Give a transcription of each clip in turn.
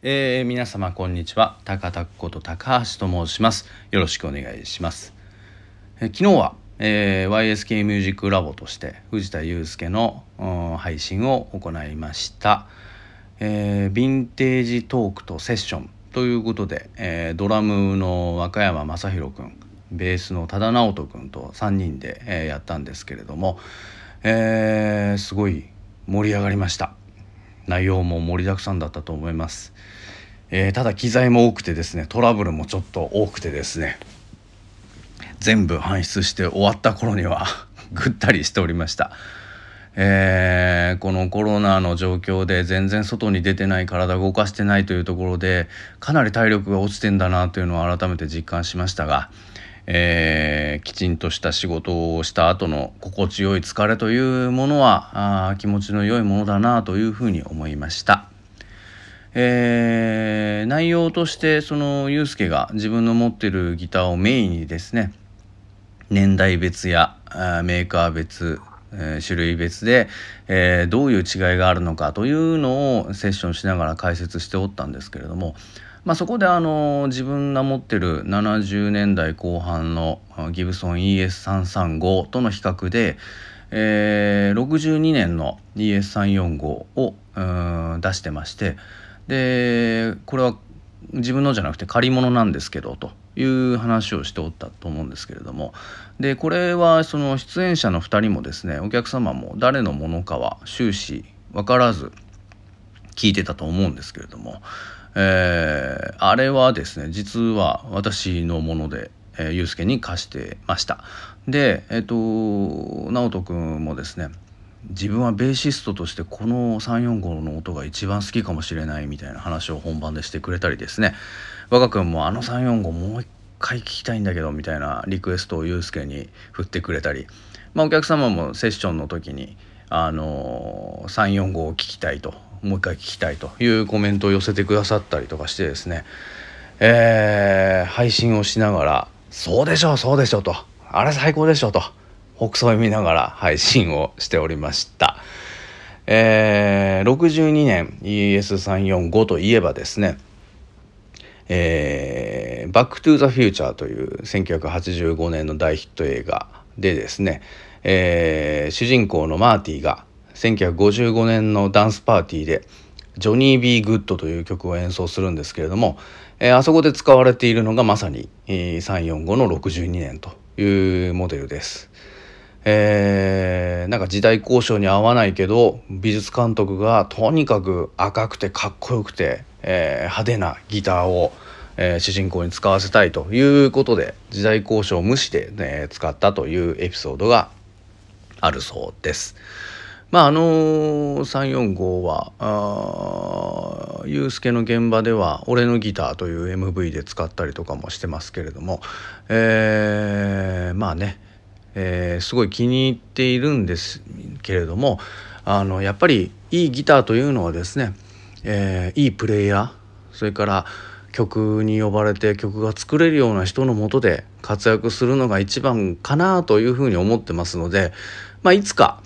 えー、皆様こんにちは。高田こと高橋と申します。よろしくお願いします、えー、昨日は、えー、YSK ミュージックラボとして藤田祐介の、配信を行いました、えー、ヴィンテージトークとセッションということで、えー、ドラムの和歌山正弘君ベースの多田直人君と3人で、えー、やったんですけれども、えー、すごい盛り上がりました。内容も盛りだくさんだったと思います、えー、ただ機材も多くてですねトラブルもちょっと多くてですね全部搬出して終わった頃には ぐったりしておりました、えー、このコロナの状況で全然外に出てない体動かしてないというところでかなり体力が落ちてんだなというのを改めて実感しましたがえー、きちんとした仕事をした後の心地よい疲れというものはあ気持ちの良いものだなというふうに思いました。えー、内容としてそのユうスケが自分の持ってるギターをメインにですね年代別やメーカー別、えー、種類別で、えー、どういう違いがあるのかというのをセッションしながら解説しておったんですけれどもまあ、そこであの自分が持ってる70年代後半のギブソン ES335 との比較で、えー、62年の ES345 を出してましてでこれは自分のじゃなくて借り物なんですけどという話をしておったと思うんですけれどもでこれはその出演者の2人もですねお客様も誰のものかは終始分からず聞いてたと思うんですけれどもえー、あれはですね実は私のもので、えー、ゆうすけに貸してました。でえっ、ー、と直人君もですね自分はベーシストとしてこの345の音が一番好きかもしれないみたいな話を本番でしてくれたりですね。我が君もあの345もう一回聞きたいんだけどみたいなリクエストをゆうすけに振ってくれたり、まあ、お客様もセッションの時にあの345を聞きたいともう一回聞きたいというコメントを寄せてくださったりとかしてですね、えー、配信をしながら「そうでしょうそうでしょう」と「あれ最高でしょう」と。ほくそ笑みながら配信をしておりました。えー、62年 ES345 といえばですねえー、バック・トゥ・ザ・フューチャーという1985年の大ヒット映画でですね、えー、主人公のマーティが1955年のダンスパーティーで「ジョニー・ビー・グッド」という曲を演奏するんですけれども、えー、あそこで使われているのがまさに、えー、345の62年というモデルです。えー、なんか時代交渉に合わないけど美術監督がとにかく赤くてかっこよくて、えー、派手なギターを、えー、主人公に使わせたいということで時代交渉を無視で、ね、使ったというエピソードがあるそうです。まああの345はあユースケの現場では「俺のギター」という MV で使ったりとかもしてますけれども、えー、まあね、えー、すごい気に入っているんですけれどもあのやっぱりいいギターというのはですね、えー、いいプレイヤーそれから曲に呼ばれて曲が作れるような人のもとで活躍するのが一番かなというふうに思ってますので、まあ、いつか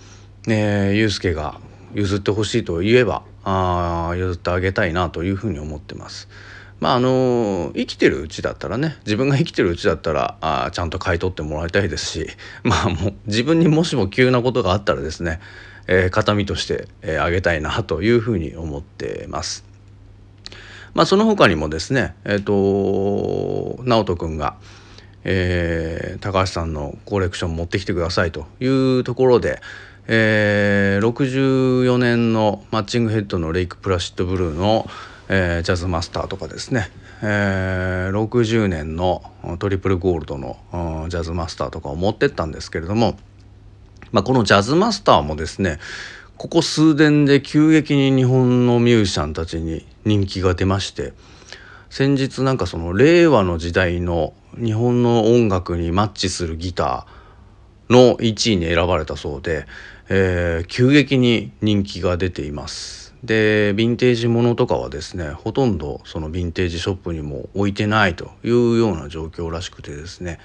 えー、ユうスケが譲ってほしいと言えばあ譲ってあげたいなというふうに思ってます。まああの生きてるうちだったらね自分が生きてるうちだったらあちゃんと買い取ってもらいたいですし まあもう自分にもしも急なことがあったらですね、えー、形見として、えー、あげたいなというふうに思ってます。まあその他にもですねえっ、ー、と直人君が、えー、高橋さんのコレクション持ってきてくださいというところで、えー、64年のマッチングヘッドのレイク・プラシッド・ブルーの、えー、ジャズマスターとかですね、えー、60年のトリプルゴールドのジャズマスターとかを持ってったんですけれども、まあ、このジャズマスターもですねここ数年で急激に日本のミュージシャンたちに人気が出まして先日なんかその令和の時代の日本の音楽にマッチするギターの1位に選ばれたそうで、えー、急激に人気が出ています。でヴィンテージものとかはですねほとんどそのヴィンテージショップにも置いてないというような状況らしくてですね、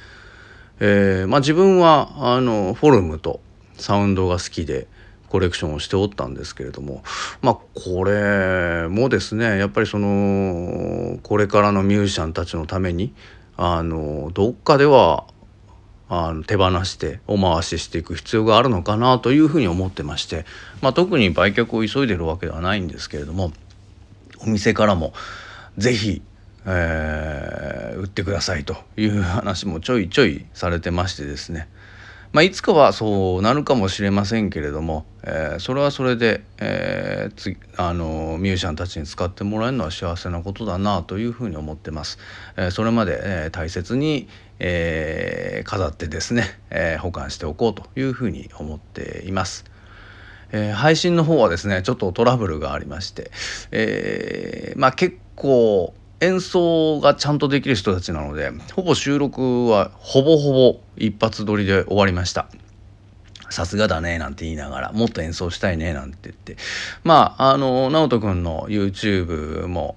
えー、まあ、自分はあのフォルムとサウンドが好きでコレクションをしておったんですけれどもまあこれもですねやっぱりそのこれからのミュージシャンたちのためにあのどっかではあの手放してお回ししていく必要があるのかなというふうに思ってまして、まあ、特に売却を急いでるわけではないんですけれどもお店からも是非えー、売ってくださいという話もちょいちょいされてましてですね。まあ、いつかはそうなるかもしれませんけれども、えー、それはそれで、えー、つあのミュージシャンたちに使ってもらえるのは幸せなことだなというふうに思ってます。えー、それまで、え大切に、え飾ってですね、え保管しておこうというふうに思っています。え配信の方はですねちょっとトラブルがありまして、えまあ、結構演奏がちゃんとできる人たちなのでほぼ収録はほぼほぼ一発撮りで終わりました。さすがだねなんて言いながらもっと演奏したいねなんて言って。まああの直人君の YouTube も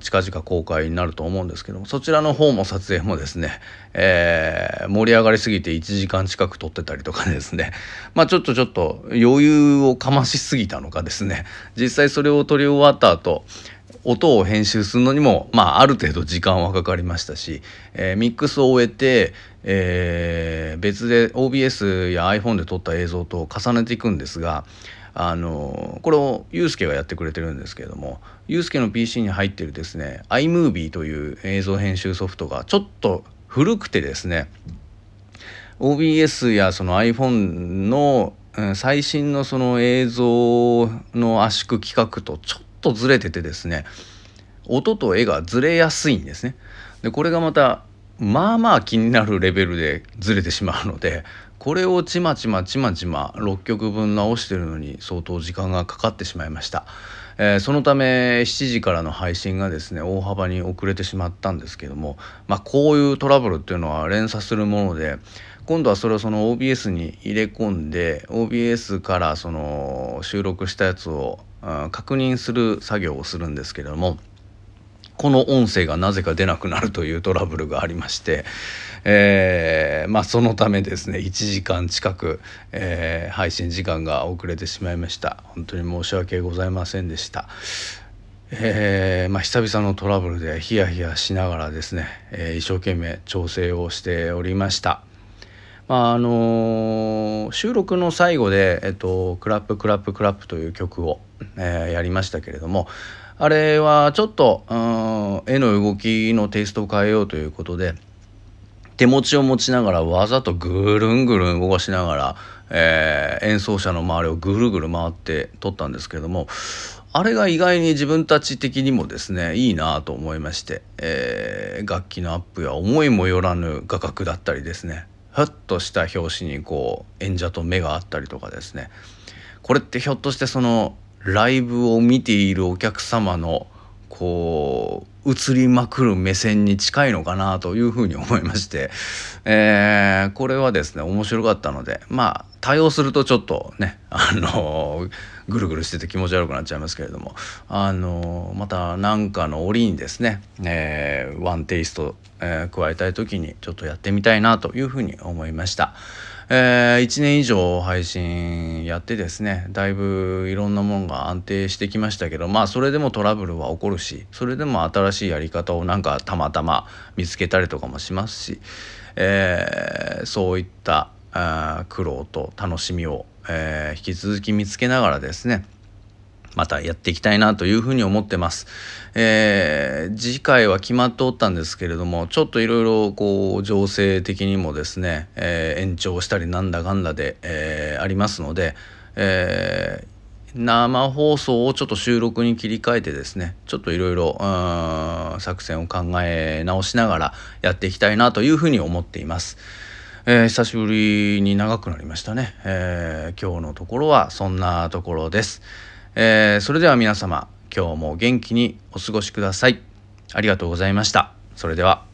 近々公開になると思うんですけどもそちらの方も撮影もですね、えー、盛り上がりすぎて1時間近く撮ってたりとかですね。まあちょっとちょっと余裕をかましすぎたのかですね。実際それを撮り終わった後音を編集するのにも、まあ、ある程度時間はかかりましたし、えー、ミックスを終えて、えー、別で OBS や iPhone で撮った映像と重ねていくんですがあのこれをユースケがやってくれてるんですけれどもユースケの PC に入ってるですね iMovie という映像編集ソフトがちょっと古くてですね OBS やその iPhone の最新のその映像の圧縮規格とちょっとずれててですね音と絵がずれやすいんですね。でこれがまたまあまあ気になるレベルでずれてしまうのでこれをちまちまちまちま6曲分直してるのに相当時間がかかってしまいました、えー、そのため7時からの配信がですね大幅に遅れてしまったんですけどもまあこういうトラブルっていうのは連鎖するもので今度はそれをその OBS に入れ込んで OBS からその収録したやつを確認する作業をするんですけれどもこの音声がなぜか出なくなるというトラブルがありまして、えー、まあ、そのためですね1時間近く、えー、配信時間が遅れてしまいました本当に申し訳ございませんでした。えー、まあ、久々のトラブルでヒヤヒヤしながらですね、え一生懸命調整をしておりました。まああのー、収録の最後で、えっと「クラップクラップクラップ」という曲を、えー、やりましたけれどもあれはちょっと、うん、絵の動きのテイストを変えようということで手持ちを持ちながらわざとぐるんぐるん動かしながら、えー、演奏者の周りをぐるぐる回って撮ったんですけどもあれが意外に自分たち的にもですねいいなと思いまして、えー、楽器のアップや思いもよらぬ画角だったりですねふっとした表紙にこう演者と目があったりとかですねこれってひょっとしてそのライブを見ているお客様のこう映りまくる目線に近いのかなというふうに思いまして、えー、これはですね面白かったのでまあ対応するとちょっとねあのぐるぐるしてて気持ち悪くなっちゃいますけれどもあのまた何かの折にですね、え、ワンテイスト、え、加えたい時にちょっとやってみたいなというふうに思いました。えー、1年以上配信やってですねだいぶいろんなもんが安定してきましたけどまあそれでもトラブルは起こるしそれでも新しいやり方をなんかたまたま見つけたりとかもしますし、えー、そういったあ苦労と楽しみを、えー、引き続き見つけながらですねまたやっていきたいなというふに思ってます。えー、次回は決まっておったんですけれどもちょっといろいろこう情勢的にもですね、えー、延長したりなんだかんだで、えー、ありますので、え生放送をちょっと収録に切り替えてですねちょっといろいろ作戦を考え直しながらやっていきたいなというふうに思っています。えー、久しぶりに長くなりましたね、え、今日のところはそんなところです。えー、それでは皆様今日も元気にお過ごしください。ありがとうございました。それでは。